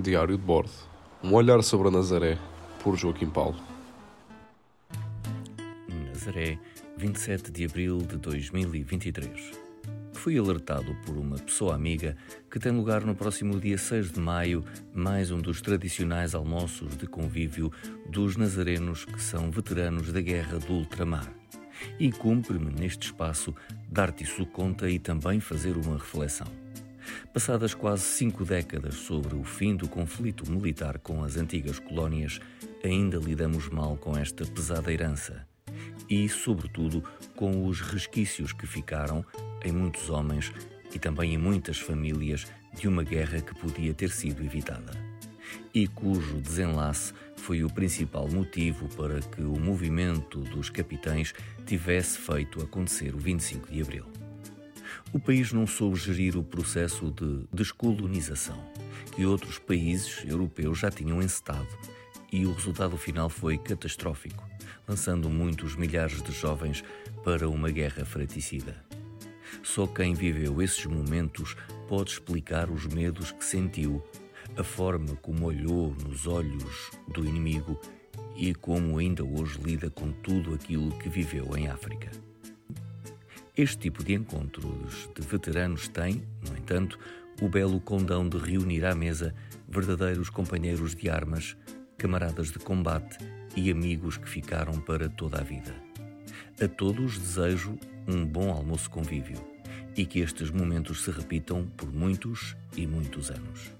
Diário de bordo. Um olhar sobre a Nazaré, por Joaquim Paulo. Nazaré, 27 de abril de 2023. Fui alertado por uma pessoa amiga que tem lugar no próximo dia 6 de maio mais um dos tradicionais almoços de convívio dos nazarenos que são veteranos da Guerra do Ultramar. E cumpre-me neste espaço dar-te isso conta e também fazer uma reflexão. Passadas quase cinco décadas sobre o fim do conflito militar com as antigas colónias, ainda lidamos mal com esta pesada herança. E, sobretudo, com os resquícios que ficaram em muitos homens e também em muitas famílias de uma guerra que podia ter sido evitada. E cujo desenlace foi o principal motivo para que o movimento dos capitães tivesse feito acontecer o 25 de abril o país não soube gerir o processo de descolonização que outros países europeus já tinham encetado e o resultado final foi catastrófico, lançando muitos milhares de jovens para uma guerra fraticida. Só quem viveu esses momentos pode explicar os medos que sentiu, a forma como olhou nos olhos do inimigo e como ainda hoje lida com tudo aquilo que viveu em África. Este tipo de encontros de veteranos tem, no entanto, o belo condão de reunir à mesa verdadeiros companheiros de armas, camaradas de combate e amigos que ficaram para toda a vida. A todos desejo um bom almoço convívio e que estes momentos se repitam por muitos e muitos anos.